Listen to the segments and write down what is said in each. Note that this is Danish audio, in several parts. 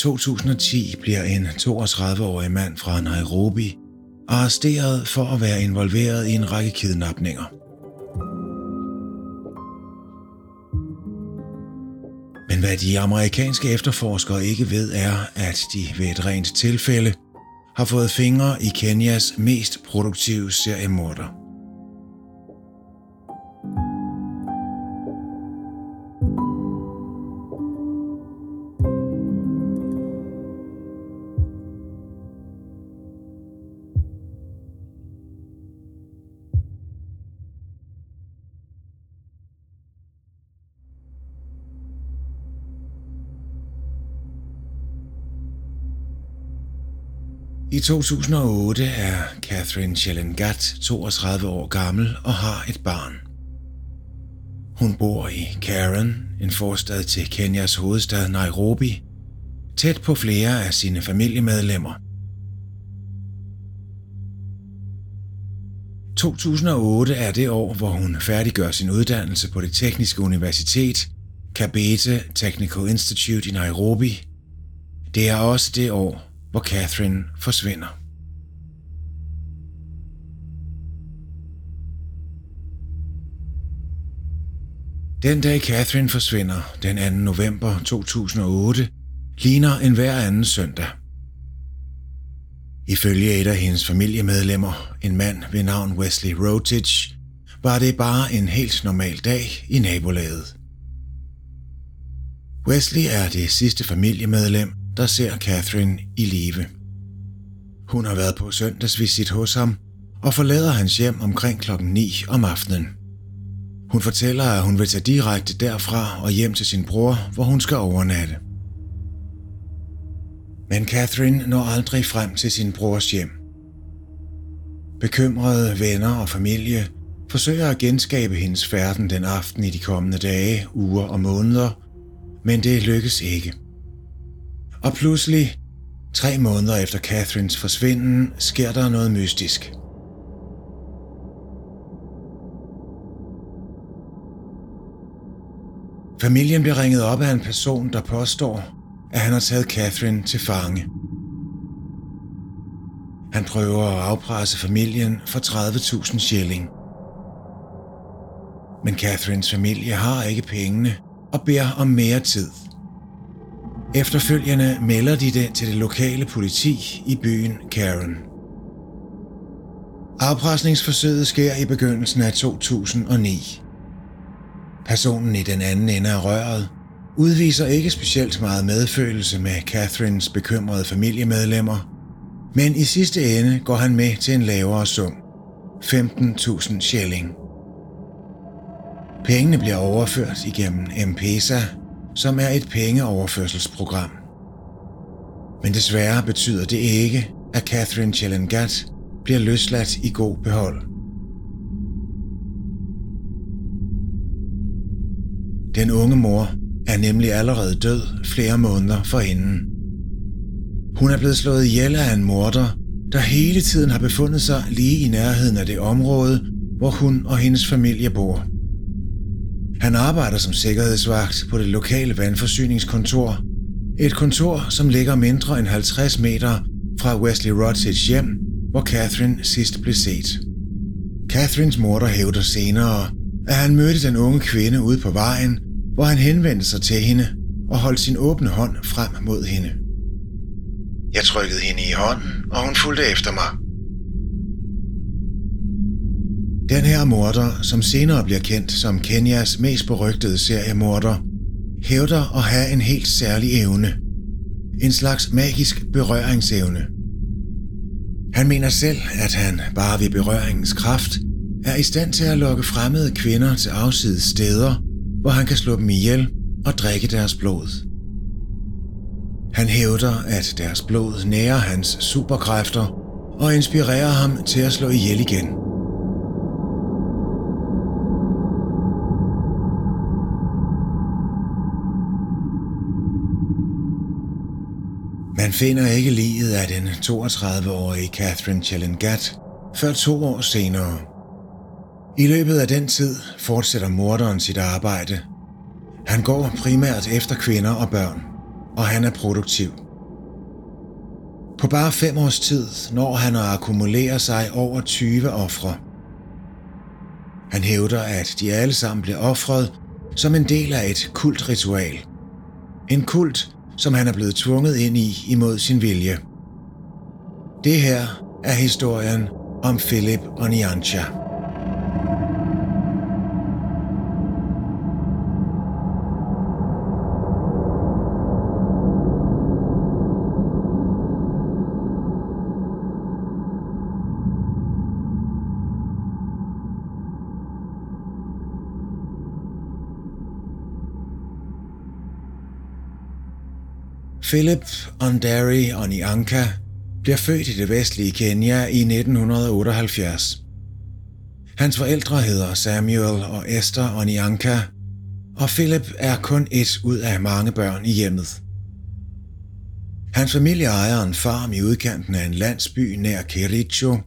2010 bliver en 32-årig mand fra Nairobi arresteret for at være involveret i en række kidnapninger. Men hvad de amerikanske efterforskere ikke ved er, at de ved et rent tilfælde har fået fingre i Kenyas mest produktive seriemorder. I 2008 er Catherine Chelengat 32 år gammel og har et barn. Hun bor i Karen, en forstad til Kenyas hovedstad Nairobi, tæt på flere af sine familiemedlemmer. 2008 er det år, hvor hun færdiggør sin uddannelse på det tekniske universitet, Kabete Technical Institute i Nairobi. Det er også det år, hvor Catherine forsvinder. Den dag Catherine forsvinder, den 2. november 2008, ligner en hver anden søndag. Ifølge et af hendes familiemedlemmer, en mand ved navn Wesley Rotich, var det bare en helt normal dag i nabolaget. Wesley er det sidste familiemedlem, der ser Catherine i live. Hun har været på søndagsvisit hos ham og forlader hans hjem omkring klokken 9 om aftenen. Hun fortæller, at hun vil tage direkte derfra og hjem til sin bror, hvor hun skal overnatte. Men Catherine når aldrig frem til sin brors hjem. Bekymrede venner og familie forsøger at genskabe hendes færden den aften i de kommende dage, uger og måneder, men det lykkes ikke. Og pludselig, tre måneder efter Catherines forsvinden, sker der noget mystisk. Familien bliver ringet op af en person, der påstår, at han har taget Catherine til fange. Han prøver at afpresse familien for 30.000 shilling. Men Catherines familie har ikke pengene og beder om mere tid – Efterfølgende melder de det til det lokale politi i byen Karen. Afpresningsforsøget sker i begyndelsen af 2009. Personen i den anden ende af røret udviser ikke specielt meget medfølelse med Catherines bekymrede familiemedlemmer, men i sidste ende går han med til en lavere sum, 15.000 shilling. Pengene bliver overført igennem M-Pesa, som er et pengeoverførselsprogram. Men desværre betyder det ikke, at Catherine Chellengat bliver løsladt i god behold. Den unge mor er nemlig allerede død flere måneder forinden. Hun er blevet slået ihjel af en morder, der hele tiden har befundet sig lige i nærheden af det område, hvor hun og hendes familie bor. Han arbejder som sikkerhedsvagt på det lokale vandforsyningskontor. Et kontor, som ligger mindre end 50 meter fra Wesley Rodsits hjem, hvor Catherine sidst blev set. Catherines morter hævder senere, at han mødte den unge kvinde ude på vejen, hvor han henvendte sig til hende og holdt sin åbne hånd frem mod hende. Jeg trykkede hende i hånden, og hun fulgte efter mig, den her morder, som senere bliver kendt som Kenyas mest berygtede seriemorder, hævder at have en helt særlig evne. En slags magisk berøringsevne. Han mener selv, at han bare ved berøringens kraft er i stand til at lokke fremmede kvinder til afsides steder, hvor han kan slå dem ihjel og drikke deres blod. Han hævder, at deres blod nærer hans superkræfter og inspirerer ham til at slå ihjel igen – Man finder ikke livet af den 32-årige Catherine Chellengat før to år senere. I løbet af den tid fortsætter morderen sit arbejde. Han går primært efter kvinder og børn, og han er produktiv. På bare fem års tid når han at akkumulere sig over 20 ofre. Han hævder, at de alle sammen blev offret som en del af et kultritual. En kult, som han er blevet tvunget ind i imod sin vilje. Det her er historien om Philip Onyancha. Philip Ondari Onyanka bliver født i det vestlige Kenya i 1978. Hans forældre hedder Samuel og Esther Onyanka, og Philip er kun et ud af mange børn i hjemmet. Hans familie ejer en farm i udkanten af en landsby nær Kericho,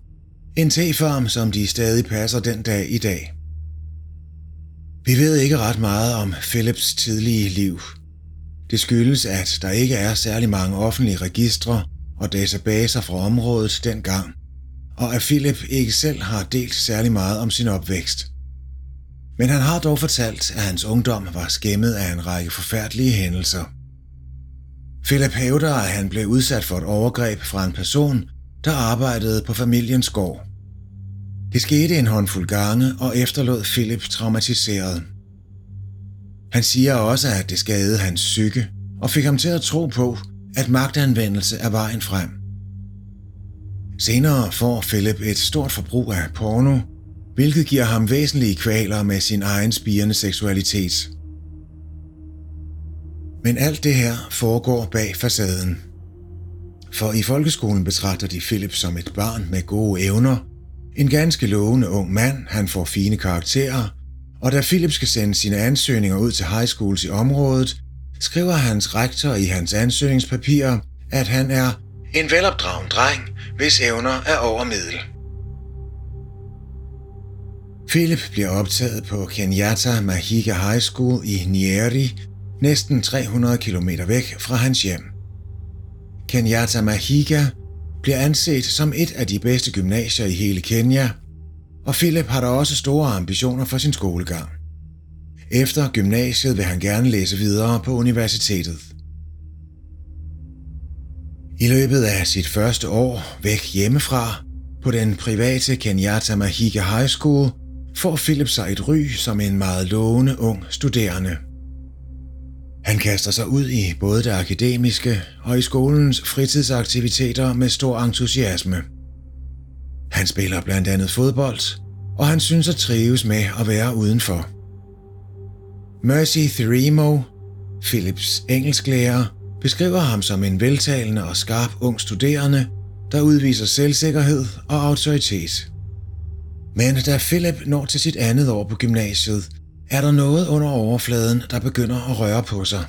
en tefarm, som de stadig passer den dag i dag. Vi ved ikke ret meget om Philips tidlige liv – det skyldes, at der ikke er særlig mange offentlige registre og databaser fra området dengang, og at Philip ikke selv har delt særlig meget om sin opvækst. Men han har dog fortalt, at hans ungdom var skæmmet af en række forfærdelige hændelser. Philip hævder, at han blev udsat for et overgreb fra en person, der arbejdede på familiens gård. Det skete en håndfuld gange og efterlod Philip traumatiseret. Han siger også, at det skadede hans psyke og fik ham til at tro på, at magtanvendelse er vejen frem. Senere får Philip et stort forbrug af porno, hvilket giver ham væsentlige kvaler med sin egen spirende seksualitet. Men alt det her foregår bag facaden. For i folkeskolen betragter de Philip som et barn med gode evner, en ganske lovende ung mand, han får fine karakterer, og da Philip skal sende sine ansøgninger ud til high schools i området, skriver hans rektor i hans ansøgningspapirer, at han er en velopdragen dreng, hvis evner er over middel. Philip bliver optaget på Kenyatta Mahiga High School i Nyeri, næsten 300 km væk fra hans hjem. Kenyatta Mahiga bliver anset som et af de bedste gymnasier i hele Kenya – og Philip har da også store ambitioner for sin skolegang. Efter gymnasiet vil han gerne læse videre på universitetet. I løbet af sit første år væk hjemmefra på den private Kenyatta Mahiga High School får Philip sig et ry som en meget lovende ung studerende. Han kaster sig ud i både det akademiske og i skolens fritidsaktiviteter med stor entusiasme – han spiller blandt andet fodbold, og han synes at trives med at være udenfor. Mercy Theremo, Philips engelsklærer, beskriver ham som en veltalende og skarp ung studerende, der udviser selvsikkerhed og autoritet. Men da Philip når til sit andet år på gymnasiet, er der noget under overfladen, der begynder at røre på sig.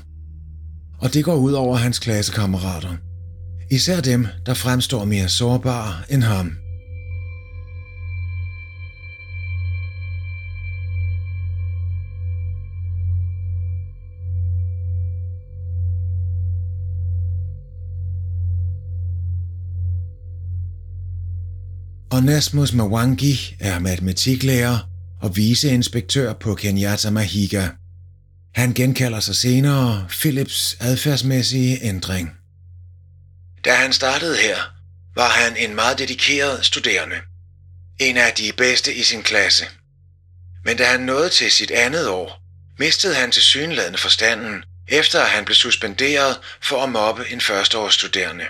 Og det går ud over hans klassekammerater. Især dem, der fremstår mere sårbare end ham. Onasmus Mawangi er matematiklærer og viceinspektør på Kenyatta Mahiga. Han genkalder sig senere Philips adfærdsmæssige ændring. Da han startede her, var han en meget dedikeret studerende. En af de bedste i sin klasse. Men da han nåede til sit andet år, mistede han til synlædende forstanden, efter at han blev suspenderet for at mobbe en førsteårsstuderende.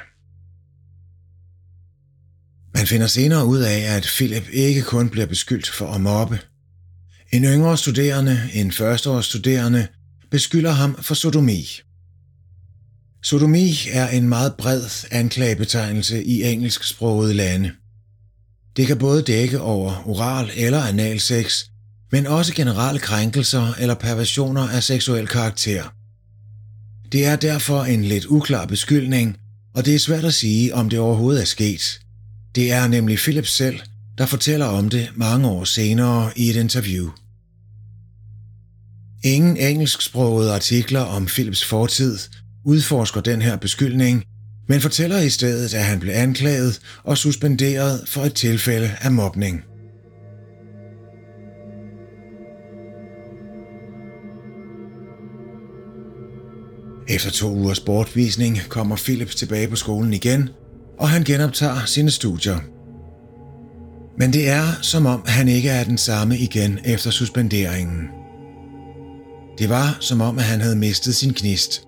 Man finder senere ud af, at Philip ikke kun bliver beskyldt for at mobbe. En yngre studerende, en førsteårsstuderende, beskylder ham for sodomi. Sodomi er en meget bred anklagebetegnelse i engelsksprogede lande. Det kan både dække over oral eller analsex, men også generelle krænkelser eller perversioner af seksuel karakter. Det er derfor en lidt uklar beskyldning, og det er svært at sige, om det overhovedet er sket – det er nemlig Philip selv, der fortæller om det mange år senere i et interview. Ingen engelsksprogede artikler om Philips fortid udforsker den her beskyldning, men fortæller i stedet, at han blev anklaget og suspenderet for et tilfælde af mobning. Efter to ugers bortvisning kommer Philip tilbage på skolen igen, og han genoptager sine studier. Men det er som om han ikke er den samme igen efter suspenderingen. Det var som om at han havde mistet sin knist.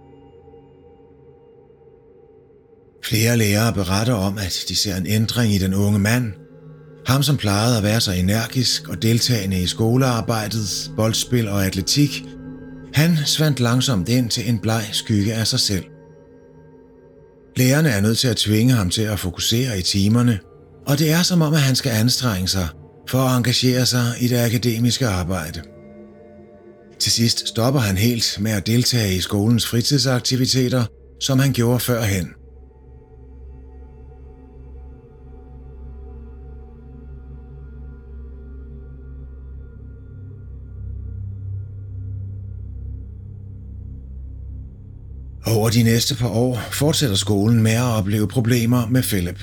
Flere lærere beretter om, at de ser en ændring i den unge mand. Ham, som plejede at være så energisk og deltagende i skolearbejdet, boldspil og atletik, han svandt langsomt ind til en bleg skygge af sig selv. Lærerne er nødt til at tvinge ham til at fokusere i timerne, og det er som om, at han skal anstrenge sig for at engagere sig i det akademiske arbejde. Til sidst stopper han helt med at deltage i skolens fritidsaktiviteter, som han gjorde førhen. Over de næste par år fortsætter skolen med at opleve problemer med Philip.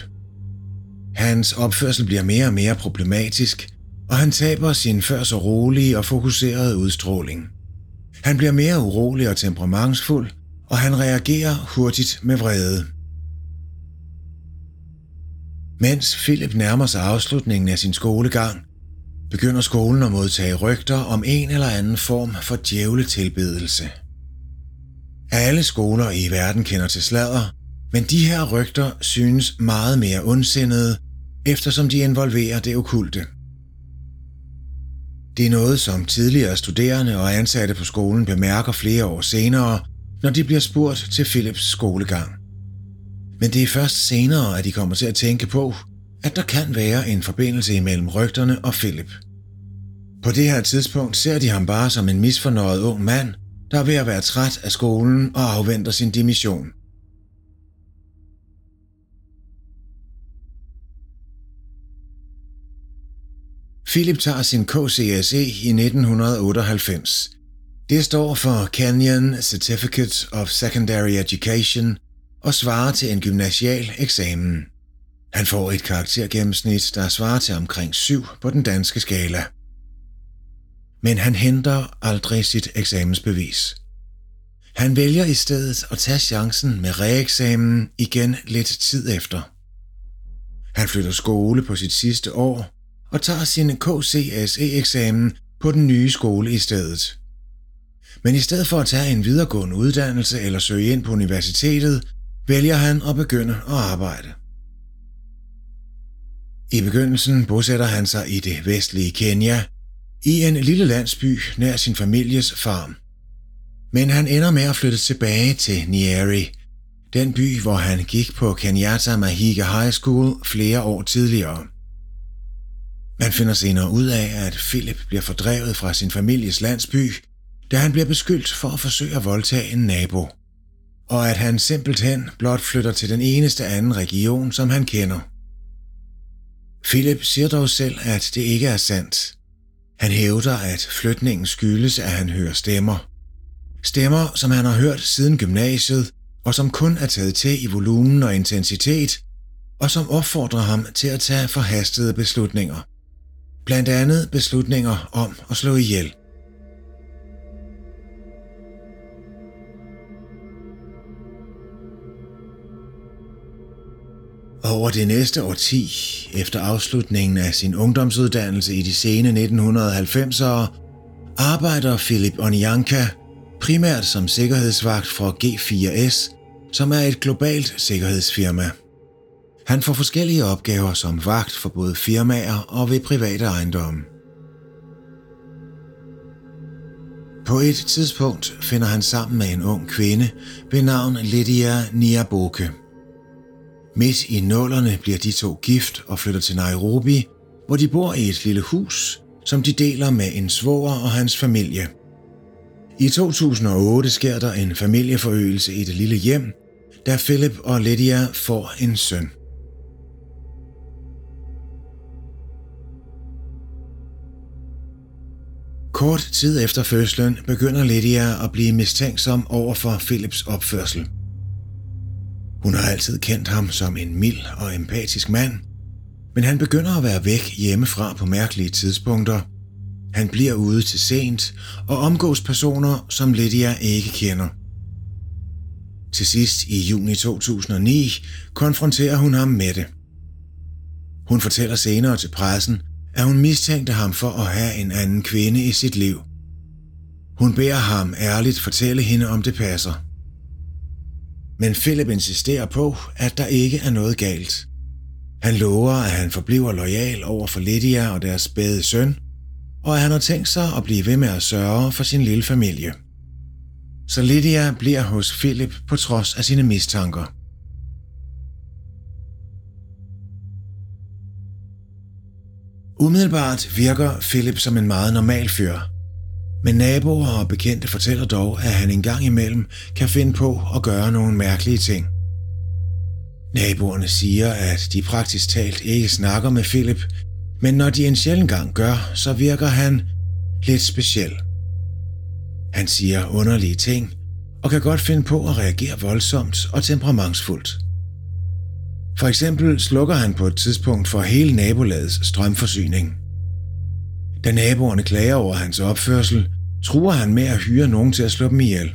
Hans opførsel bliver mere og mere problematisk, og han taber sin før så rolige og fokuserede udstråling. Han bliver mere urolig og temperamentsfuld, og han reagerer hurtigt med vrede. Mens Philip nærmer sig afslutningen af sin skolegang, begynder skolen at modtage rygter om en eller anden form for djævletilbedelse. Alle skoler i verden kender til sladder, men de her rygter synes meget mere ondsindede, eftersom de involverer det okulte. Det er noget, som tidligere studerende og ansatte på skolen bemærker flere år senere, når de bliver spurgt til Philips skolegang. Men det er først senere, at de kommer til at tænke på, at der kan være en forbindelse imellem rygterne og Philip. På det her tidspunkt ser de ham bare som en misfornøjet ung mand, der er ved at være træt af skolen og afventer sin dimission. Philip tager sin KCSE i 1998. Det står for Canyon Certificate of Secondary Education og svarer til en gymnasial eksamen. Han får et karaktergennemsnit, der svarer til omkring 7 på den danske skala men han henter aldrig sit eksamensbevis. Han vælger i stedet at tage chancen med reeksamen igen lidt tid efter. Han flytter skole på sit sidste år og tager sin KCSE-eksamen på den nye skole i stedet. Men i stedet for at tage en videregående uddannelse eller søge ind på universitetet, vælger han at begynde at arbejde. I begyndelsen bosætter han sig i det vestlige Kenya, i en lille landsby nær sin families farm. Men han ender med at flytte tilbage til Nyeri, den by, hvor han gik på Kenyatta Mahiga High School flere år tidligere. Man finder senere ud af, at Philip bliver fordrevet fra sin families landsby, da han bliver beskyldt for at forsøge at voldtage en nabo, og at han simpelthen blot flytter til den eneste anden region, som han kender. Philip siger dog selv, at det ikke er sandt, han hævder, at flytningen skyldes, at han hører stemmer. Stemmer, som han har hørt siden gymnasiet, og som kun er taget til i volumen og intensitet, og som opfordrer ham til at tage forhastede beslutninger. Blandt andet beslutninger om at slå ihjel. Over det næste årti, efter afslutningen af sin ungdomsuddannelse i de sene 1990'ere, arbejder Philip Onyanka primært som sikkerhedsvagt for G4S, som er et globalt sikkerhedsfirma. Han får forskellige opgaver som vagt for både firmaer og ved private ejendomme. På et tidspunkt finder han sammen med en ung kvinde ved navn Lydia Niaboke – Midt i nullerne bliver de to gift og flytter til Nairobi, hvor de bor i et lille hus, som de deler med en svoger og hans familie. I 2008 sker der en familieforøgelse i det lille hjem, da Philip og Lydia får en søn. Kort tid efter fødslen begynder Lydia at blive mistænksom over for Philips opførsel – hun har altid kendt ham som en mild og empatisk mand, men han begynder at være væk hjemmefra på mærkelige tidspunkter. Han bliver ude til sent og omgås personer, som Lydia ikke kender. Til sidst i juni 2009 konfronterer hun ham med det. Hun fortæller senere til pressen, at hun mistænkte ham for at have en anden kvinde i sit liv. Hun beder ham ærligt fortælle hende, om det passer. Men Philip insisterer på, at der ikke er noget galt. Han lover, at han forbliver lojal over for Lydia og deres spæde søn, og at han har tænkt sig at blive ved med at sørge for sin lille familie. Så Lydia bliver hos Philip på trods af sine mistanker. Umiddelbart virker Philip som en meget normal fyr, men naboer og bekendte fortæller dog, at han engang imellem kan finde på at gøre nogle mærkelige ting. Naboerne siger, at de praktisk talt ikke snakker med Philip, men når de en sjældent gang gør, så virker han lidt speciel. Han siger underlige ting og kan godt finde på at reagere voldsomt og temperamentsfuldt. For eksempel slukker han på et tidspunkt for hele nabolagets strømforsyning. Da naboerne klager over hans opførsel, truer han med at hyre nogen til at slå dem ihjel.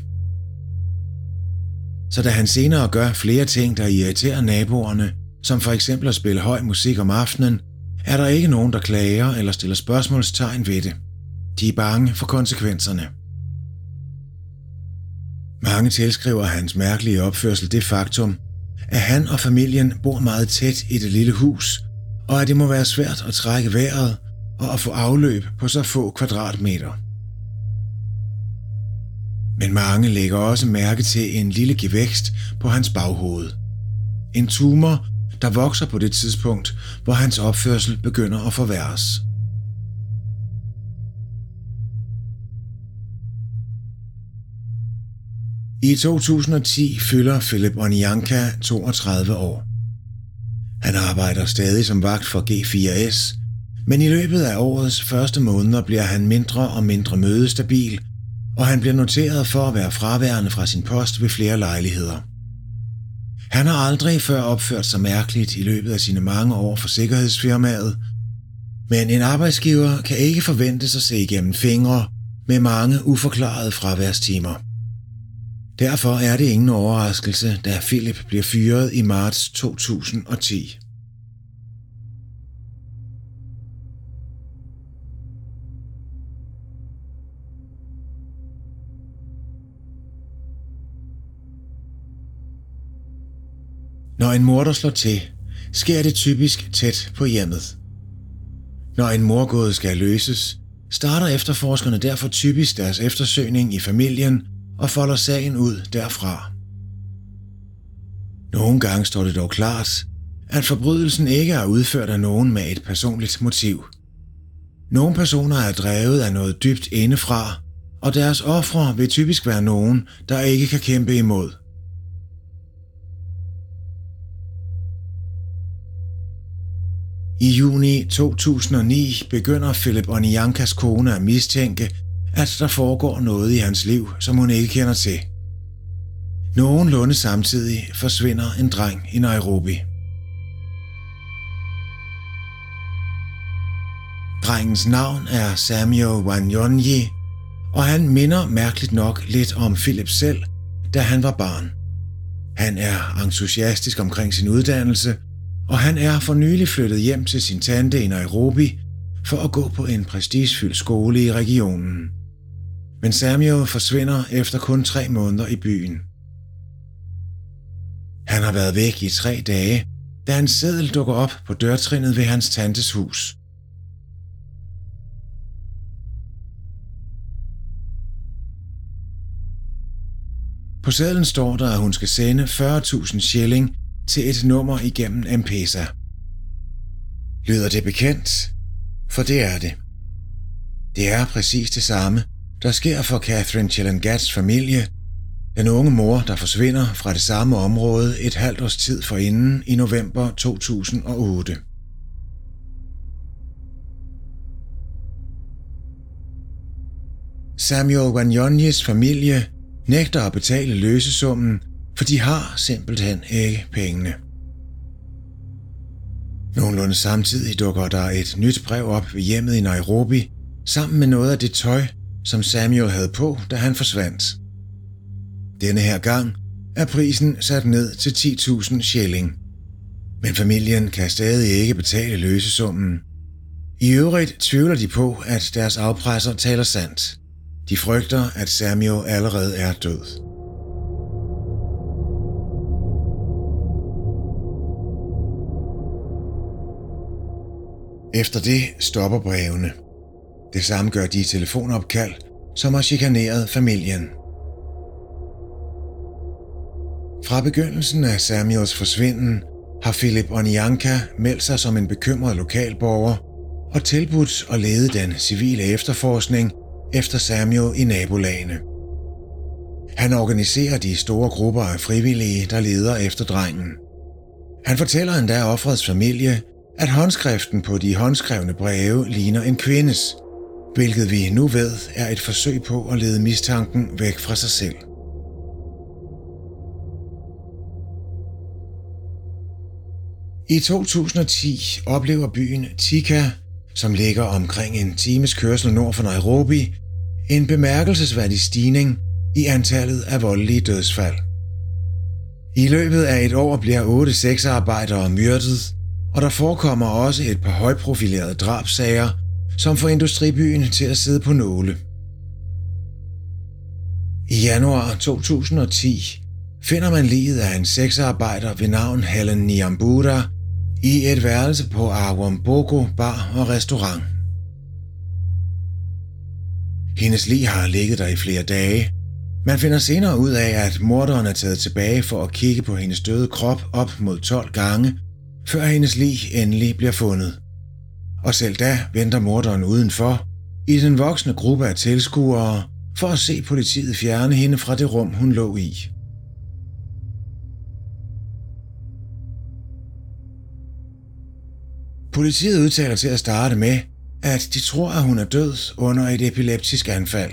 Så da han senere gør flere ting, der irriterer naboerne, som for eksempel at spille høj musik om aftenen, er der ikke nogen, der klager eller stiller spørgsmålstegn ved det. De er bange for konsekvenserne. Mange tilskriver hans mærkelige opførsel det faktum, at han og familien bor meget tæt i det lille hus, og at det må være svært at trække vejret og at få afløb på så få kvadratmeter. Men mange lægger også mærke til en lille gevækst på hans baghoved. En tumor, der vokser på det tidspunkt, hvor hans opførsel begynder at forværres. I 2010 fylder Philip Onyanka 32 år. Han arbejder stadig som vagt for G4S, men i løbet af årets første måneder bliver han mindre og mindre mødestabil, og han bliver noteret for at være fraværende fra sin post ved flere lejligheder. Han har aldrig før opført sig mærkeligt i løbet af sine mange år for sikkerhedsfirmaet, men en arbejdsgiver kan ikke forventes at se igennem fingre med mange uforklarede fraværstimer. Derfor er det ingen overraskelse, da Philip bliver fyret i marts 2010. Når en morder slår til, sker det typisk tæt på hjemmet. Når en morgåde skal løses, starter efterforskerne derfor typisk deres eftersøgning i familien og folder sagen ud derfra. Nogle gange står det dog klart, at forbrydelsen ikke er udført af nogen med et personligt motiv. Nogle personer er drevet af noget dybt indefra, og deres ofre vil typisk være nogen, der ikke kan kæmpe imod. I juni 2009 begynder Philip Oniankas kone at mistænke, at der foregår noget i hans liv, som hun ikke kender til. Nogenlunde samtidig forsvinder en dreng i Nairobi. Drengens navn er Samuel Wanyonyi, og han minder mærkeligt nok lidt om Philip selv, da han var barn. Han er entusiastisk omkring sin uddannelse, og han er for nylig flyttet hjem til sin tante i Nairobi for at gå på en prestigefyldt skole i regionen men Samuel forsvinder efter kun tre måneder i byen. Han har været væk i tre dage, da en seddel dukker op på dørtrinnet ved hans tantes hus. På sedlen står der, at hun skal sende 40.000 shilling til et nummer igennem M-Pesa. Lyder det bekendt? For det er det. Det er præcis det samme, der sker for Catherine Chellengats familie, den unge mor, der forsvinder fra det samme område et halvt års tid forinden i november 2008. Samuel Wanyonyes familie nægter at betale løsesummen, for de har simpelthen ikke pengene. Nogenlunde samtidig dukker der et nyt brev op ved hjemmet i Nairobi, sammen med noget af det tøj, som Samuel havde på, da han forsvandt. Denne her gang er prisen sat ned til 10.000 shilling. Men familien kan stadig ikke betale løsesummen. I øvrigt tvivler de på, at deres afpresser taler sandt. De frygter, at Samuel allerede er død. Efter det stopper brevene. Det samme gør de telefonopkald, som har chikaneret familien. Fra begyndelsen af Samuels forsvinden har Philip Onyanka meldt sig som en bekymret lokalborger og tilbudt at lede den civile efterforskning efter Samuel i nabolagene. Han organiserer de store grupper af frivillige, der leder efter drengen. Han fortæller endda offrets familie, at håndskriften på de håndskrevne breve ligner en kvindes, hvilket vi nu ved er et forsøg på at lede mistanken væk fra sig selv. I 2010 oplever byen Tika, som ligger omkring en times kørsel nord for Nairobi, en bemærkelsesværdig stigning i antallet af voldelige dødsfald. I løbet af et år bliver otte sexarbejdere myrdet, og der forekommer også et par højprofilerede drabsager, som får industribyen til at sidde på nåle. I januar 2010 finder man livet af en sexarbejder ved navn Helen Niambura i et værelse på Awambogo Bar og Restaurant. Hendes lig har ligget der i flere dage. Man finder senere ud af, at morderen er taget tilbage for at kigge på hendes døde krop op mod 12 gange, før hendes lig endelig bliver fundet. Og selv da venter morderen udenfor, i den voksne gruppe af tilskuere, for at se politiet fjerne hende fra det rum, hun lå i. Politiet udtaler til at starte med, at de tror, at hun er død under et epileptisk anfald.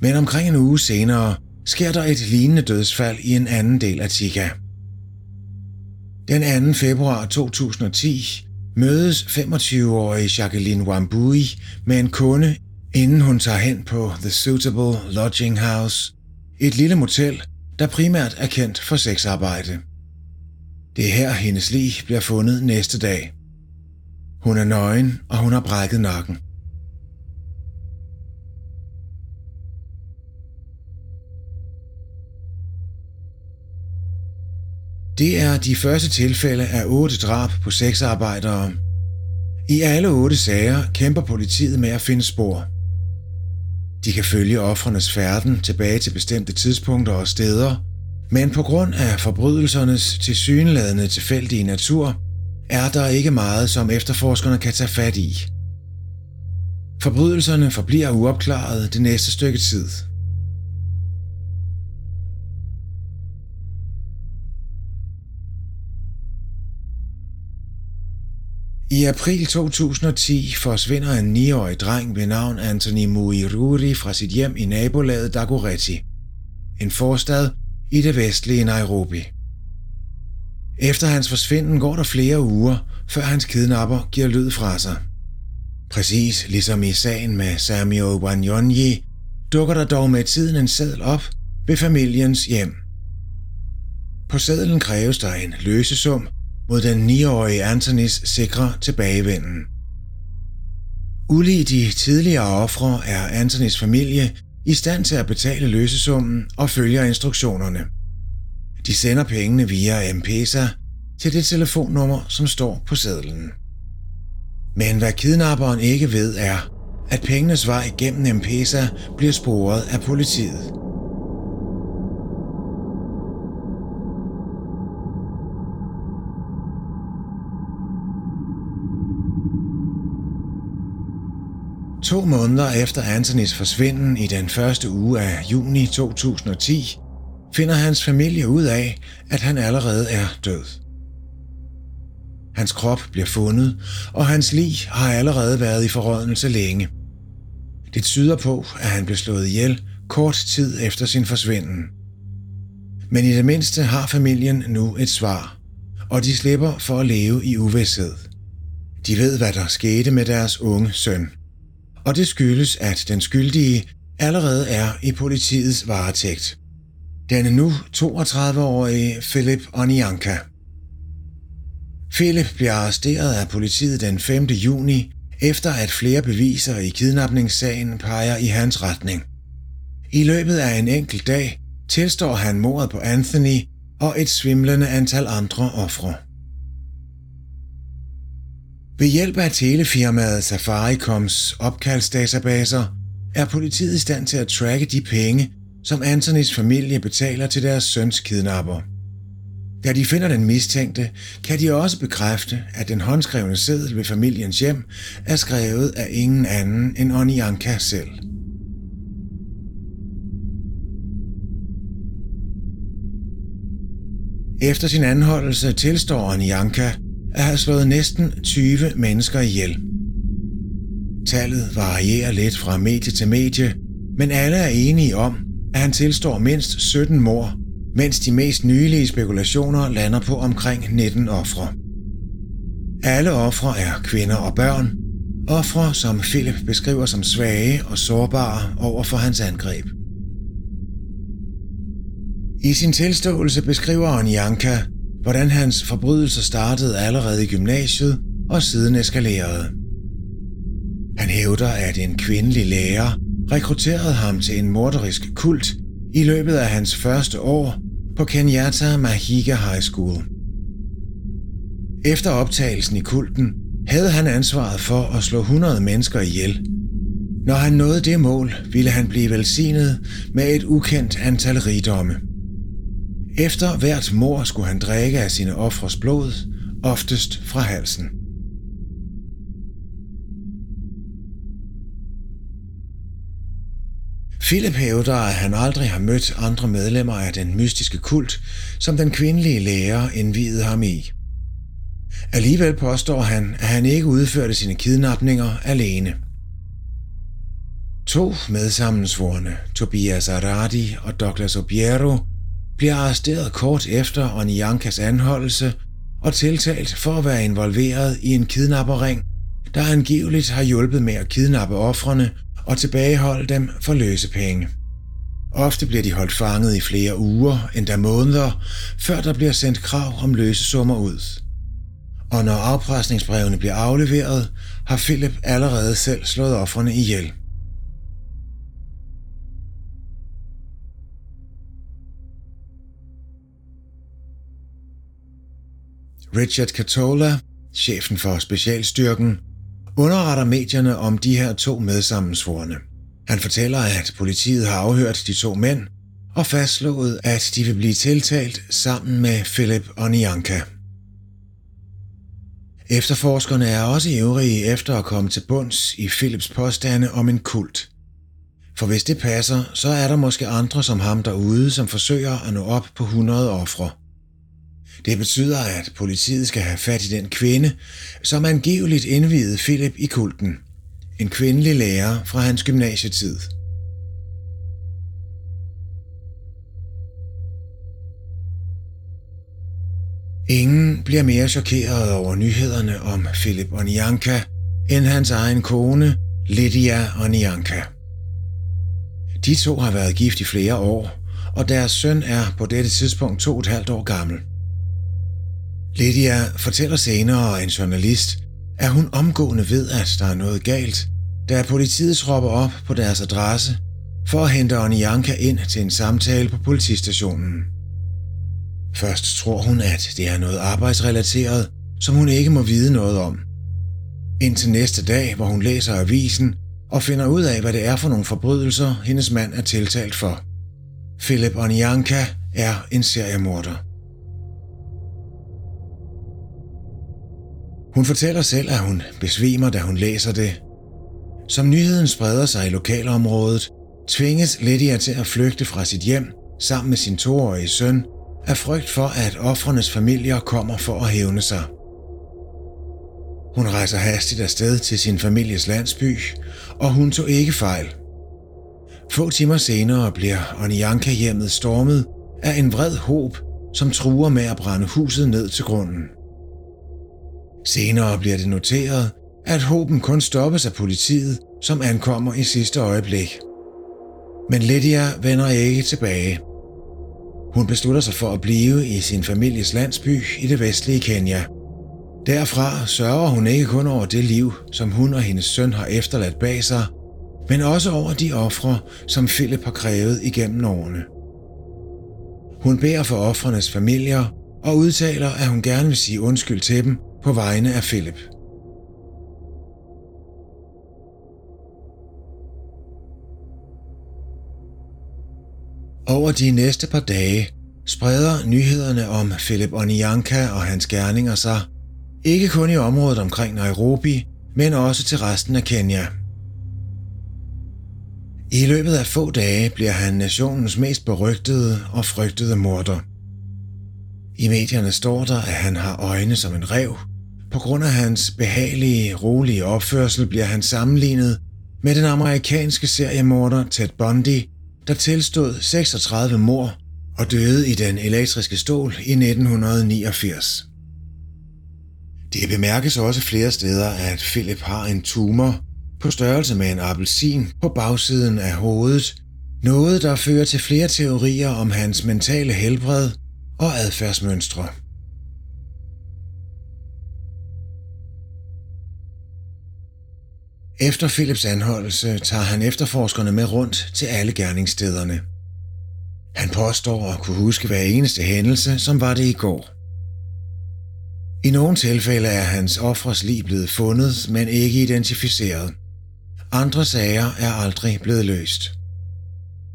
Men omkring en uge senere sker der et lignende dødsfald i en anden del af Tika. Den 2. februar 2010 mødes 25-årige Jacqueline Wambui med en kunde, inden hun tager hen på The Suitable Lodging House, et lille motel, der primært er kendt for sexarbejde. Det er her, hendes lig bliver fundet næste dag. Hun er nøgen, og hun har brækket nakken. Det er de første tilfælde af otte drab på sexarbejdere. I alle otte sager kæmper politiet med at finde spor. De kan følge offrenes færden tilbage til bestemte tidspunkter og steder, men på grund af forbrydelsernes tilsyneladende tilfældige natur, er der ikke meget, som efterforskerne kan tage fat i. Forbrydelserne forbliver uopklaret det næste stykke tid. I april 2010 forsvinder en 9-årig dreng ved navn Anthony Muiruri fra sit hjem i nabolaget Dagoretti, en forstad i det vestlige Nairobi. Efter hans forsvinden går der flere uger, før hans kidnapper giver lyd fra sig. Præcis ligesom i sagen med Samuel Wanyonyi, dukker der dog med tiden en seddel op ved familiens hjem. På sedlen kræves der en løsesum mod den 9-årige Antonis sikre tilbagevenden. Ulig de tidligere ofre er Antonis familie i stand til at betale løsesummen og følger instruktionerne. De sender pengene via M-Pesa til det telefonnummer, som står på sedlen. Men hvad kidnapperen ikke ved er, at pengenes vej gennem M-Pesa bliver sporet af politiet. To måneder efter Anthonys forsvinden i den første uge af juni 2010, finder hans familie ud af, at han allerede er død. Hans krop bliver fundet, og hans lig har allerede været i forrådnelse længe. Det tyder på, at han blev slået ihjel kort tid efter sin forsvinden. Men i det mindste har familien nu et svar, og de slipper for at leve i uvidshed. De ved, hvad der skete med deres unge søn. Og det skyldes, at den skyldige allerede er i politiets varetægt. Den er nu 32-årige Philip Onianka. Philip bliver arresteret af politiet den 5. juni, efter at flere beviser i kidnapningssagen peger i hans retning. I løbet af en enkelt dag tilstår han mordet på Anthony og et svimlende antal andre ofre. Ved hjælp af telefirmaet Safaricoms opkaldsdatabaser er politiet i stand til at tracke de penge, som Anthonys familie betaler til deres søns kidnapper. Da de finder den mistænkte, kan de også bekræfte, at den håndskrevne seddel ved familiens hjem er skrevet af ingen anden end Onianka selv. Efter sin anholdelse tilstår Onianka at have slået næsten 20 mennesker ihjel. Tallet varierer lidt fra medie til medie, men alle er enige om, at han tilstår mindst 17 mor, mens de mest nylige spekulationer lander på omkring 19 ofre. Alle ofre er kvinder og børn, ofre som Philip beskriver som svage og sårbare over for hans angreb. I sin tilståelse beskriver Onyanka, hvordan hans forbrydelser startede allerede i gymnasiet og siden eskalerede. Han hævder, at en kvindelig lærer rekrutterede ham til en morderisk kult i løbet af hans første år på Kenyatta Mahiga High School. Efter optagelsen i kulten havde han ansvaret for at slå 100 mennesker ihjel. Når han nåede det mål, ville han blive velsignet med et ukendt antal rigdomme. Efter hvert mor skulle han drikke af sine ofres blod, oftest fra halsen. Philip hævder, at han aldrig har mødt andre medlemmer af den mystiske kult, som den kvindelige lærer indvidede ham i. Alligevel påstår han, at han ikke udførte sine kidnapninger alene. To medsammensvorne, Tobias Aradi og Douglas Obiero, bliver arresteret kort efter Onyankas anholdelse og tiltalt for at være involveret i en kidnapperring, der angiveligt har hjulpet med at kidnappe ofrene og tilbageholde dem for løsepenge. Ofte bliver de holdt fanget i flere uger, endda måneder, før der bliver sendt krav om løsesummer ud. Og når afpresningsbrevene bliver afleveret, har Philip allerede selv slået offrene ihjel. Richard Catola, chefen for specialstyrken, underretter medierne om de her to medsammensvorene. Han fortæller, at politiet har afhørt de to mænd og fastslået, at de vil blive tiltalt sammen med Philip og Nianka. Efterforskerne er også ivrige efter at komme til bunds i Philips påstande om en kult. For hvis det passer, så er der måske andre som ham derude, som forsøger at nå op på 100 ofre. Det betyder, at politiet skal have fat i den kvinde, som angiveligt indvidede Philip i kulten. En kvindelig lærer fra hans gymnasietid. Ingen bliver mere chokeret over nyhederne om Philip Onianka end hans egen kone, Lydia Onianka. De to har været gift i flere år, og deres søn er på dette tidspunkt to og et halvt år gammel. Lydia fortæller senere en journalist, at hun omgående ved, at der er noget galt, da politiet tropper op på deres adresse for at hente Onianka ind til en samtale på politistationen. Først tror hun, at det er noget arbejdsrelateret, som hun ikke må vide noget om. Indtil næste dag, hvor hun læser avisen og finder ud af, hvad det er for nogle forbrydelser, hendes mand er tiltalt for. Philip Onianka er en seriemorder. Hun fortæller selv, at hun besvimer, da hun læser det. Som nyheden spreder sig i lokalområdet, tvinges Lydia til at flygte fra sit hjem sammen med sin toårige søn, af frygt for, at offrenes familier kommer for at hævne sig. Hun rejser hastigt afsted til sin families landsby, og hun tog ikke fejl. Få timer senere bliver Onyanka-hjemmet stormet af en vred håb, som truer med at brænde huset ned til grunden. Senere bliver det noteret, at håben kun stoppes af politiet, som ankommer i sidste øjeblik. Men Lydia vender ikke tilbage. Hun beslutter sig for at blive i sin families landsby i det vestlige Kenya. Derfra sørger hun ikke kun over det liv, som hun og hendes søn har efterladt bag sig, men også over de ofre, som Philip har krævet igennem årene. Hun beder for ofrenes familier og udtaler, at hun gerne vil sige undskyld til dem på vegne af Philip. Over de næste par dage spreder nyhederne om Philip Onyanka og hans gerninger sig, ikke kun i området omkring Nairobi, men også til resten af Kenya. I løbet af få dage bliver han nationens mest berygtede og frygtede morder. I medierne står der, at han har øjne som en rev. På grund af hans behagelige, rolige opførsel bliver han sammenlignet med den amerikanske seriemorder Ted Bundy, der tilstod 36 mord og døde i den elektriske stol i 1989. Det bemærkes også flere steder, at Philip har en tumor på størrelse med en appelsin på bagsiden af hovedet, noget der fører til flere teorier om hans mentale helbred og adfærdsmønstre. Efter Philips anholdelse tager han efterforskerne med rundt til alle gerningsstederne. Han påstår at kunne huske hver eneste hændelse, som var det i går. I nogle tilfælde er hans ofres lig blevet fundet, men ikke identificeret. Andre sager er aldrig blevet løst.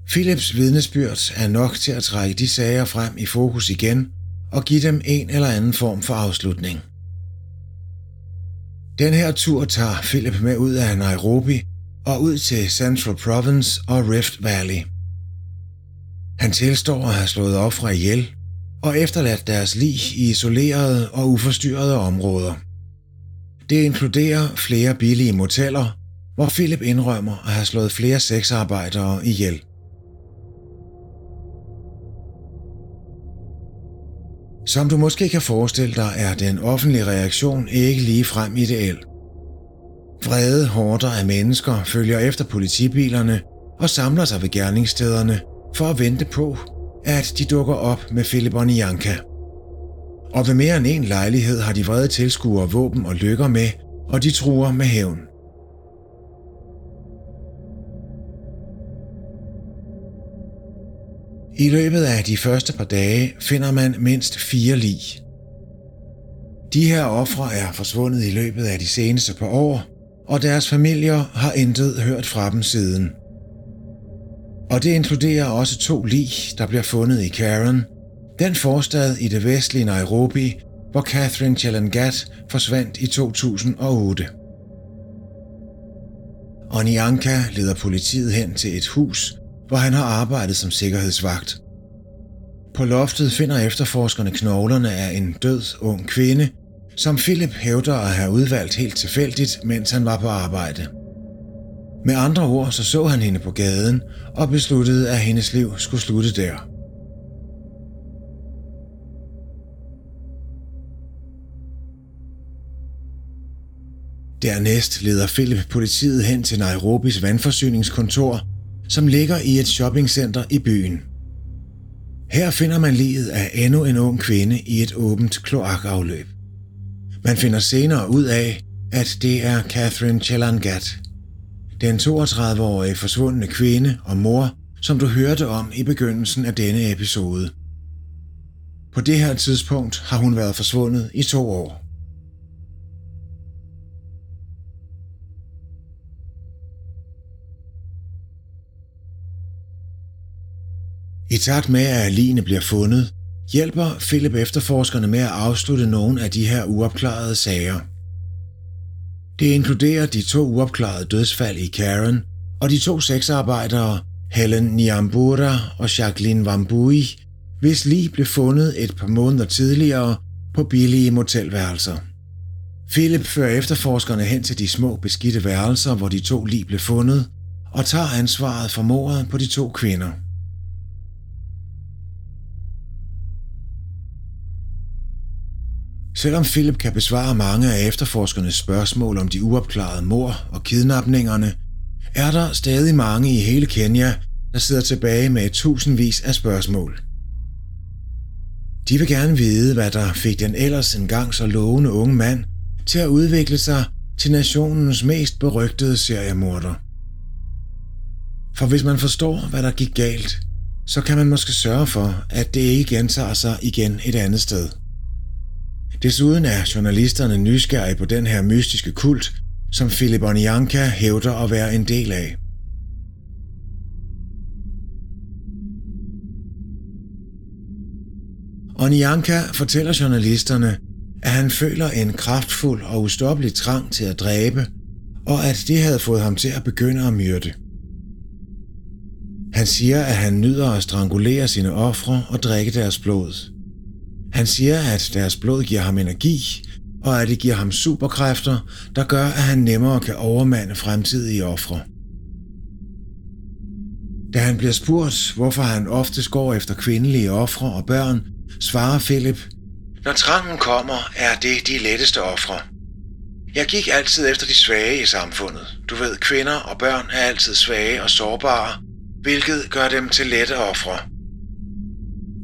Philips vidnesbyrd er nok til at trække de sager frem i fokus igen og give dem en eller anden form for afslutning. Den her tur tager Philip med ud af Nairobi og ud til Central Province og Rift Valley. Han tilstår at have slået ofre ihjel og efterladt deres lig i isolerede og uforstyrrede områder. Det inkluderer flere billige moteller, hvor Philip indrømmer at have slået flere sexarbejdere ihjel. Som du måske kan forestille dig, er den offentlige reaktion ikke lige frem ideel. Vrede hårder af mennesker følger efter politibilerne og samler sig ved gerningsstederne for at vente på, at de dukker op med Philip og Nianka. Og ved mere end en lejlighed har de vrede tilskuere våben og lykker med, og de truer med hævn. I løbet af de første par dage finder man mindst fire lig. De her ofre er forsvundet i løbet af de seneste par år, og deres familier har intet hørt fra dem siden. Og det inkluderer også to lig, der bliver fundet i Karen, den forstad i det vestlige Nairobi, hvor Catherine Chelangat forsvandt i 2008. Onianka leder politiet hen til et hus, hvor han har arbejdet som sikkerhedsvagt. På loftet finder efterforskerne knoglerne af en død ung kvinde, som Philip hævder at have udvalgt helt tilfældigt, mens han var på arbejde. Med andre ord så så han hende på gaden og besluttede, at hendes liv skulle slutte der. Dernæst leder Philip politiet hen til Nairobis vandforsyningskontor, som ligger i et shoppingcenter i byen. Her finder man livet af endnu en ung kvinde i et åbent kloakafløb. Man finder senere ud af, at det er Catherine Chelangat, den 32-årige forsvundne kvinde og mor, som du hørte om i begyndelsen af denne episode. På det her tidspunkt har hun været forsvundet i to år. I takt med, at Aline bliver fundet, hjælper Philip efterforskerne med at afslutte nogle af de her uopklarede sager. Det inkluderer de to uopklarede dødsfald i Karen og de to sexarbejdere Helen Niambura og Jacqueline Wambui, hvis lige blev fundet et par måneder tidligere på billige motelværelser. Philip fører efterforskerne hen til de små beskidte værelser, hvor de to lige blev fundet, og tager ansvaret for mordet på de to kvinder. Selvom Philip kan besvare mange af efterforskernes spørgsmål om de uopklarede mor og kidnapningerne, er der stadig mange i hele Kenya, der sidder tilbage med tusindvis af spørgsmål. De vil gerne vide, hvad der fik den ellers engang så lovende unge mand til at udvikle sig til nationens mest berygtede seriemorder. For hvis man forstår, hvad der gik galt, så kan man måske sørge for, at det ikke gentager sig igen et andet sted. Desuden er journalisterne nysgerrige på den her mystiske kult, som Philip Onyanka hævder at være en del af. Onyanka fortæller journalisterne, at han føler en kraftfuld og ustoppelig trang til at dræbe, og at det havde fået ham til at begynde at myrde. Han siger, at han nyder at strangulere sine ofre og drikke deres blod. Han siger, at deres blod giver ham energi, og at det giver ham superkræfter, der gør, at han nemmere kan overmande fremtidige ofre. Da han bliver spurgt, hvorfor han ofte går efter kvindelige ofre og børn, svarer Philip, Når trangen kommer, er det de letteste ofre. Jeg gik altid efter de svage i samfundet. Du ved, kvinder og børn er altid svage og sårbare, hvilket gør dem til lette ofre.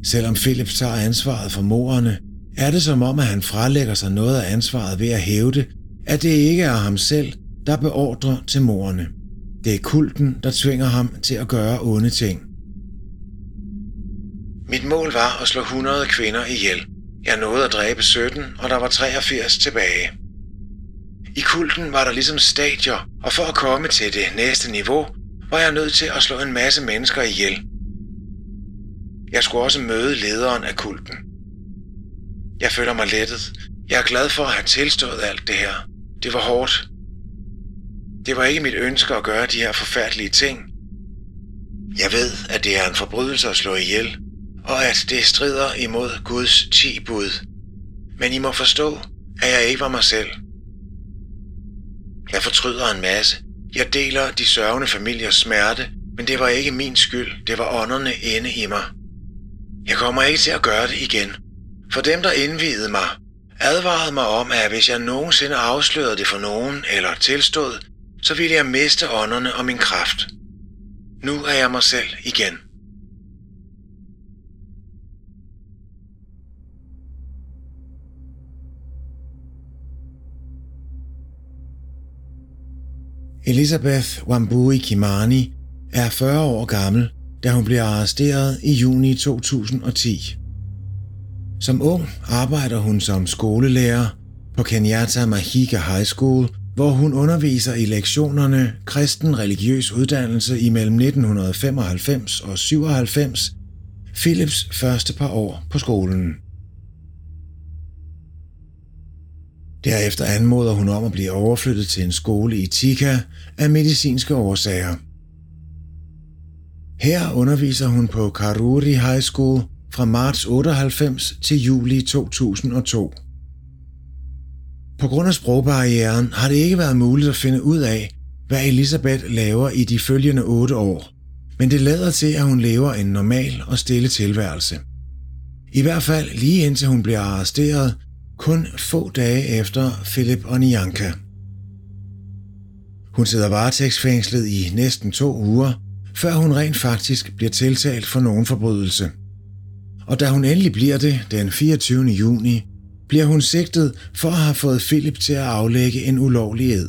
Selvom Philip tager ansvaret for morerne, er det som om, at han frelægger sig noget af ansvaret ved at hævde, at det ikke er ham selv, der beordrer til morerne. Det er kulten, der tvinger ham til at gøre onde ting. Mit mål var at slå 100 kvinder ihjel. Jeg nåede at dræbe 17, og der var 83 tilbage. I kulten var der ligesom stadier, og for at komme til det næste niveau, var jeg nødt til at slå en masse mennesker ihjel. Jeg skulle også møde lederen af kulten. Jeg føler mig lettet. Jeg er glad for at have tilstået alt det her. Det var hårdt. Det var ikke mit ønske at gøre de her forfærdelige ting. Jeg ved, at det er en forbrydelse at slå ihjel, og at det strider imod Guds ti bud. Men I må forstå, at jeg ikke var mig selv. Jeg fortryder en masse. Jeg deler de sørgende familiers smerte, men det var ikke min skyld. Det var ånderne inde i mig. Jeg kommer ikke til at gøre det igen. For dem, der indvidede mig, advarede mig om, at hvis jeg nogensinde afslørede det for nogen eller tilstod, så ville jeg miste ånderne og min kraft. Nu er jeg mig selv igen. Elizabeth Wambui Kimani er 40 år gammel, da hun bliver arresteret i juni 2010. Som ung arbejder hun som skolelærer på Kenyatta Mahika High School, hvor hun underviser i lektionerne Kristen Religiøs Uddannelse imellem 1995 og 97, Philips første par år på skolen. Derefter anmoder hun om at blive overflyttet til en skole i Tika af medicinske årsager. Her underviser hun på Karuri High School fra marts 98 til juli 2002. På grund af sprogbarrieren har det ikke været muligt at finde ud af, hvad Elisabeth laver i de følgende otte år, men det lader til, at hun lever en normal og stille tilværelse. I hvert fald lige indtil hun bliver arresteret, kun få dage efter Philip Onyanka. Hun sidder varetægtsfængslet i næsten to uger, før hun rent faktisk bliver tiltalt for nogen forbrydelse. Og da hun endelig bliver det den 24. juni, bliver hun sigtet for at have fået Philip til at aflægge en ulovlig ed.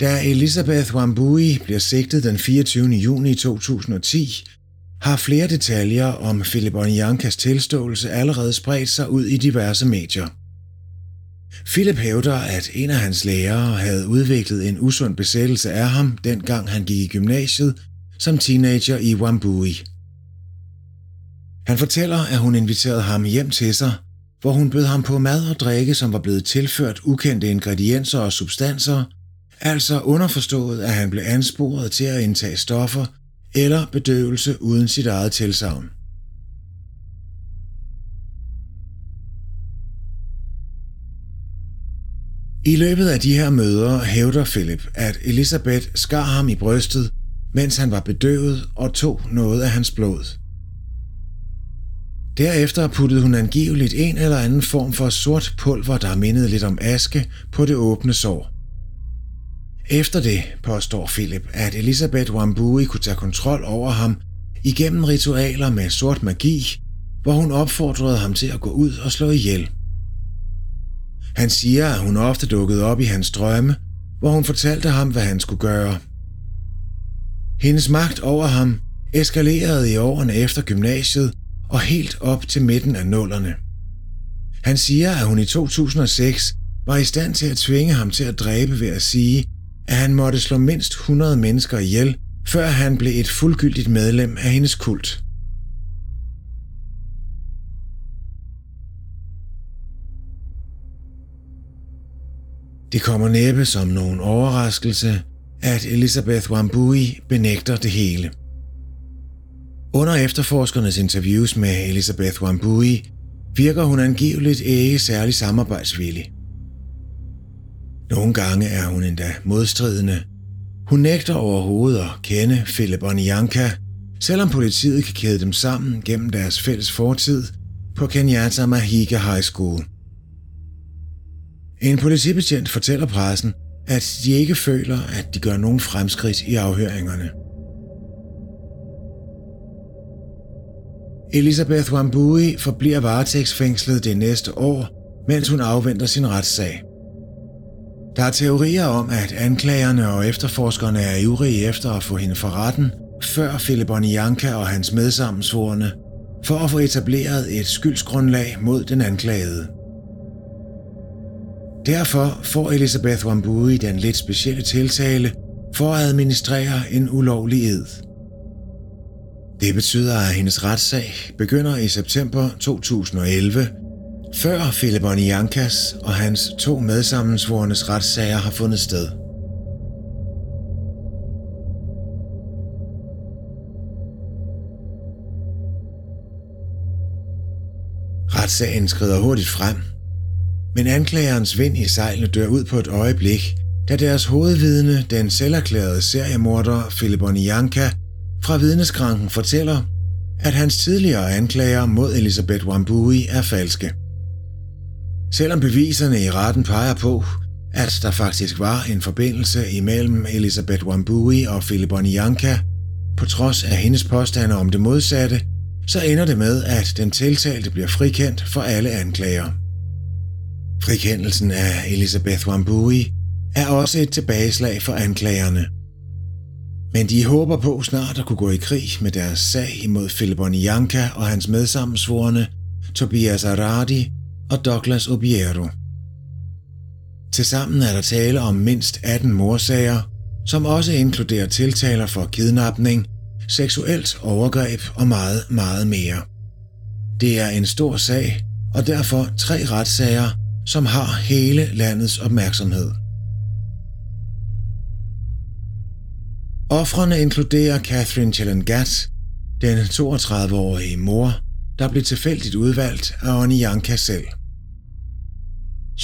Da Elizabeth Wambui bliver sigtet den 24. juni 2010, har flere detaljer om Philip Onyankas tilståelse allerede spredt sig ud i diverse medier. Philip hævder, at en af hans lærere havde udviklet en usund besættelse af ham, dengang han gik i gymnasiet som teenager i Wambui. Han fortæller, at hun inviterede ham hjem til sig, hvor hun bød ham på mad og drikke, som var blevet tilført ukendte ingredienser og substanser, altså underforstået, at han blev ansporet til at indtage stoffer eller bedøvelse uden sit eget tilsavn. I løbet af de her møder hævder Philip, at Elisabeth skar ham i brystet, mens han var bedøvet og tog noget af hans blod. Derefter puttede hun angiveligt en eller anden form for sort pulver, der mindede lidt om aske, på det åbne sår. Efter det påstår Philip, at Elisabeth Wambui kunne tage kontrol over ham igennem ritualer med sort magi, hvor hun opfordrede ham til at gå ud og slå ihjel. Han siger, at hun ofte dukkede op i hans drømme, hvor hun fortalte ham, hvad han skulle gøre. Hendes magt over ham eskalerede i årene efter gymnasiet og helt op til midten af nullerne. Han siger, at hun i 2006 var i stand til at tvinge ham til at dræbe ved at sige, at han måtte slå mindst 100 mennesker ihjel, før han blev et fuldgyldigt medlem af hendes kult. Det kommer næppe som nogen overraskelse, at Elizabeth Wambui benægter det hele. Under efterforskernes interviews med Elizabeth Wambui virker hun angiveligt ikke særlig samarbejdsvillig. Nogle gange er hun endda modstridende. Hun nægter overhovedet at kende Philip og Nianka, selvom politiet kan kæde dem sammen gennem deres fælles fortid på Kenyatta Mahika High School. En politibetjent fortæller pressen, at de ikke føler, at de gør nogen fremskridt i afhøringerne. Elisabeth Wambui forbliver varetægtsfængslet det næste år, mens hun afventer sin retssag. Der er teorier om, at anklagerne og efterforskerne er ivrige efter at få hende for retten, før Philip Onianka og hans medsammensvorene, for at få etableret et skyldsgrundlag mod den anklagede. Derfor får Elisabeth Wambui den lidt specielle tiltale for at administrere en ulovlig ed. Det betyder, at hendes retssag begynder i september 2011, før Philip Onyankas og hans to medsammensvornes retssager har fundet sted. Retssagen skrider hurtigt frem, men anklagerens vind i sejlene dør ud på et øjeblik, da deres hovedvidne, den selverklærede seriemorder Philip Onyanka, fra vidneskranken fortæller, at hans tidligere anklager mod Elisabeth Wambui er falske. Selvom beviserne i retten peger på, at der faktisk var en forbindelse imellem Elisabeth Wambui og Philip Onianka, på trods af hendes påstande om det modsatte, så ender det med, at den tiltalte bliver frikendt for alle anklager. Frikendelsen af Elisabeth Wambui er også et tilbageslag for anklagerne. Men de håber på snart at kunne gå i krig med deres sag imod Philip Onianka og hans medsammensvorene Tobias Aradi og Douglas Obiero. Tilsammen er der tale om mindst 18 morsager, som også inkluderer tiltaler for kidnapning, seksuelt overgreb og meget, meget mere. Det er en stor sag, og derfor tre retssager, som har hele landets opmærksomhed. Offrene inkluderer Catherine Chelangat, den 32-årige mor, der blev tilfældigt udvalgt af Onyanka selv.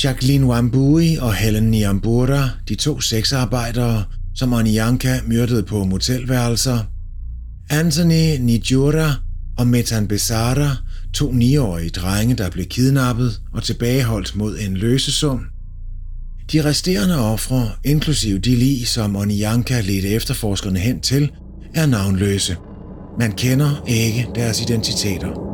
Jacqueline Wambui og Helen Niambura, de to sexarbejdere, som Onyanka myrdede på motelværelser. Anthony Nijura og Metan Besara, to 9-årige drenge, der blev kidnappet og tilbageholdt mod en løsesum. De resterende ofre, inklusive de lig, som Onyanka ledte efterforskerne hen til, er navnløse. Man kender ikke deres identiteter.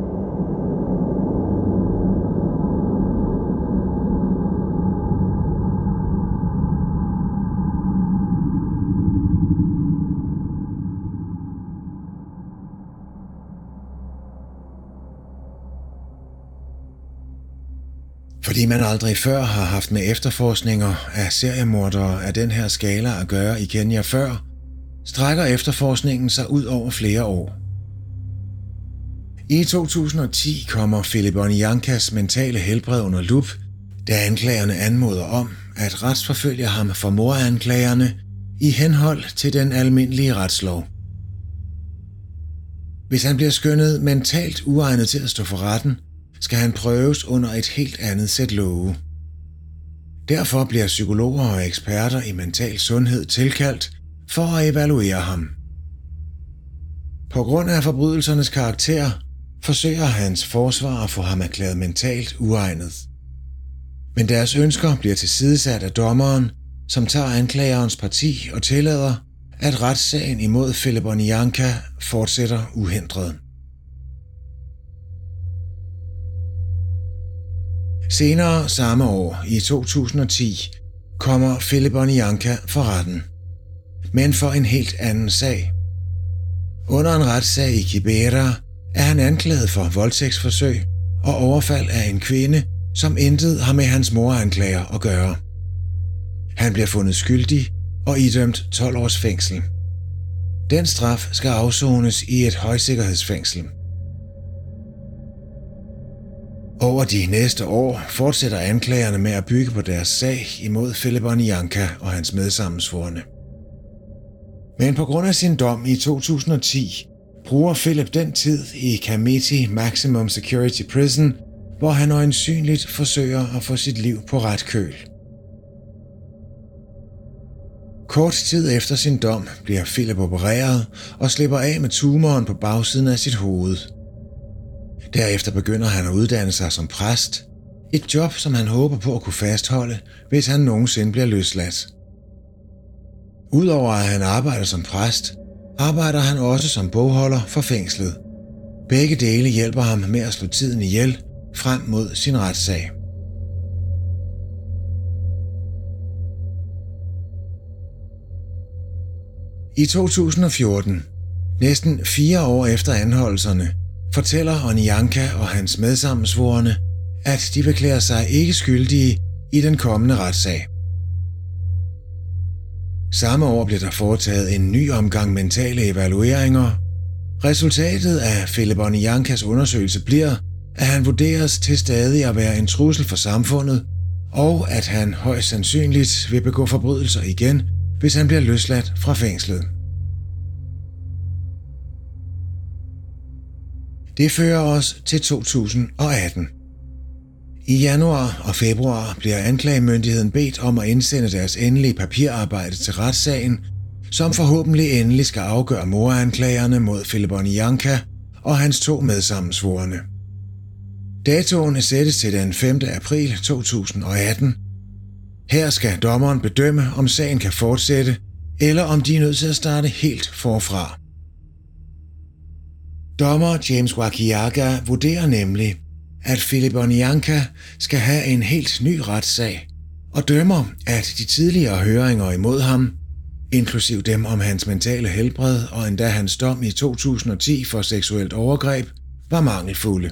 Fordi man aldrig før har haft med efterforskninger af seriemordere af den her skala at gøre i Kenya før, strækker efterforskningen sig ud over flere år. I 2010 kommer Philip Onyankas mentale helbred under lup, da anklagerne anmoder om at retsforfølge ham for moranklagerne i henhold til den almindelige retslov. Hvis han bliver skønnet mentalt uegnet til at stå for retten, skal han prøves under et helt andet sæt love. Derfor bliver psykologer og eksperter i mental sundhed tilkaldt for at evaluere ham. På grund af forbrydelsernes karakter forsøger hans forsvar at få ham erklæret mentalt uegnet. Men deres ønsker bliver tilsidesat af dommeren, som tager anklagerens parti og tillader, at retssagen imod Philip Onyanka fortsætter uhindret. Senere samme år, i 2010, kommer Philip Onianka for retten. Men for en helt anden sag. Under en retssag i Kibera er han anklaget for voldtægtsforsøg og overfald af en kvinde, som intet har med hans moranklager at gøre. Han bliver fundet skyldig og idømt 12 års fængsel. Den straf skal afsones i et højsikkerhedsfængsel. Over de næste år fortsætter anklagerne med at bygge på deres sag imod Philip Onianka og hans medsammensvorne. Men på grund af sin dom i 2010 bruger Philip den tid i Kamiti Maximum Security Prison, hvor han øjensynligt forsøger at få sit liv på ret køl. Kort tid efter sin dom bliver Philip opereret og slipper af med tumoren på bagsiden af sit hoved. Derefter begynder han at uddanne sig som præst, et job som han håber på at kunne fastholde, hvis han nogensinde bliver løsladt. Udover at han arbejder som præst, arbejder han også som bogholder for fængslet. Begge dele hjælper ham med at slå tiden ihjel frem mod sin retssag. I 2014, næsten fire år efter anholdelserne, fortæller Onianka og hans medsammensvorene, at de beklager sig ikke skyldige i den kommende retssag. Samme år blev der foretaget en ny omgang mentale evalueringer. Resultatet af Philip Onyankas undersøgelse bliver, at han vurderes til stadig at være en trussel for samfundet, og at han højst sandsynligt vil begå forbrydelser igen, hvis han bliver løsladt fra fængslet. Det fører os til 2018. I januar og februar bliver anklagemyndigheden bedt om at indsende deres endelige papirarbejde til retssagen, som forhåbentlig endelig skal afgøre moranklagerne mod Philip Onianka og hans to medsammensvorene. Datoen sættes til den 5. april 2018. Her skal dommeren bedømme, om sagen kan fortsætte, eller om de er nødt til at starte helt forfra. Dommer James Wakiaga vurderer nemlig, at Philip Onyanka skal have en helt ny retssag, og dømmer, at de tidligere høringer imod ham, inklusiv dem om hans mentale helbred og endda hans dom i 2010 for seksuelt overgreb, var mangelfulde.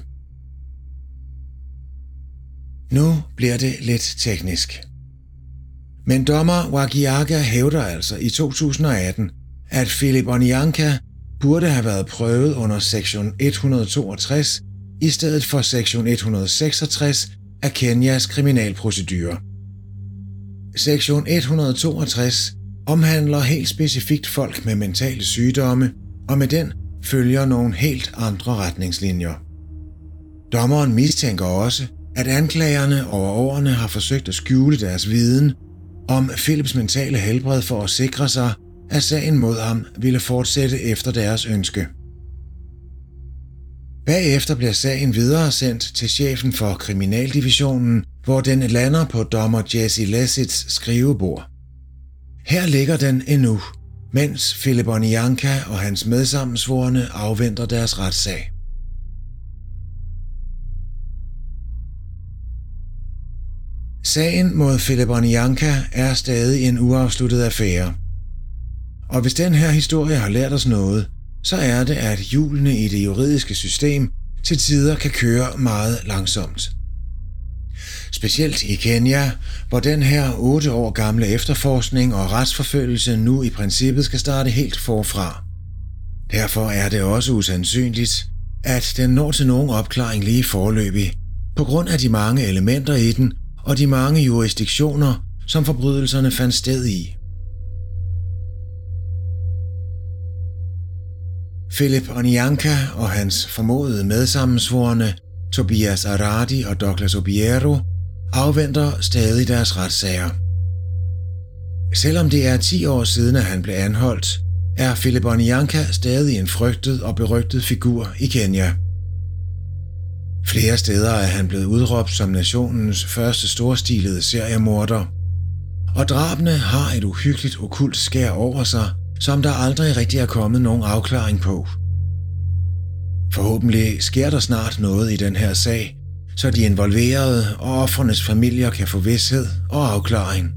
Nu bliver det lidt teknisk. Men dommer Wagiaga hævder altså i 2018, at Philip Onyanka burde have været prøvet under sektion 162 i stedet for sektion 166 af Kenyas kriminalprocedure. Sektion 162 omhandler helt specifikt folk med mentale sygdomme, og med den følger nogle helt andre retningslinjer. Dommeren mistænker også, at anklagerne over årene har forsøgt at skjule deres viden om Philips mentale helbred for at sikre sig, at sagen mod ham ville fortsætte efter deres ønske. Bagefter bliver sagen videre sendt til chefen for kriminaldivisionen, hvor den lander på dommer Jesse Lessits skrivebord. Her ligger den endnu, mens Philip Onianka og hans medsammensvorne afventer deres retssag. Sagen mod Philip Onianka er stadig en uafsluttet affære. Og hvis den her historie har lært os noget, så er det, at hjulene i det juridiske system til tider kan køre meget langsomt. Specielt i Kenya, hvor den her otte år gamle efterforskning og retsforfølgelse nu i princippet skal starte helt forfra. Derfor er det også usandsynligt, at den når til nogen opklaring lige forløbig, på grund af de mange elementer i den og de mange jurisdiktioner, som forbrydelserne fandt sted i. Philip Onianka og hans formodede medsammensvorne, Tobias Aradi og Douglas Obiero, afventer stadig deres retssager. Selvom det er 10 år siden, at han blev anholdt, er Philip Onyanka stadig en frygtet og berygtet figur i Kenya. Flere steder er han blevet udråbt som nationens første storstilede seriemorder, og drabene har et uhyggeligt okult skær over sig, som der aldrig rigtig er kommet nogen afklaring på. Forhåbentlig sker der snart noget i den her sag, så de involverede og offernes familier kan få vidshed og afklaring.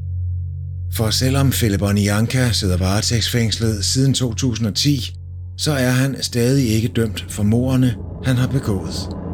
For selvom Philip Onianka sidder varetægtsfængslet siden 2010, så er han stadig ikke dømt for mordene, han har begået.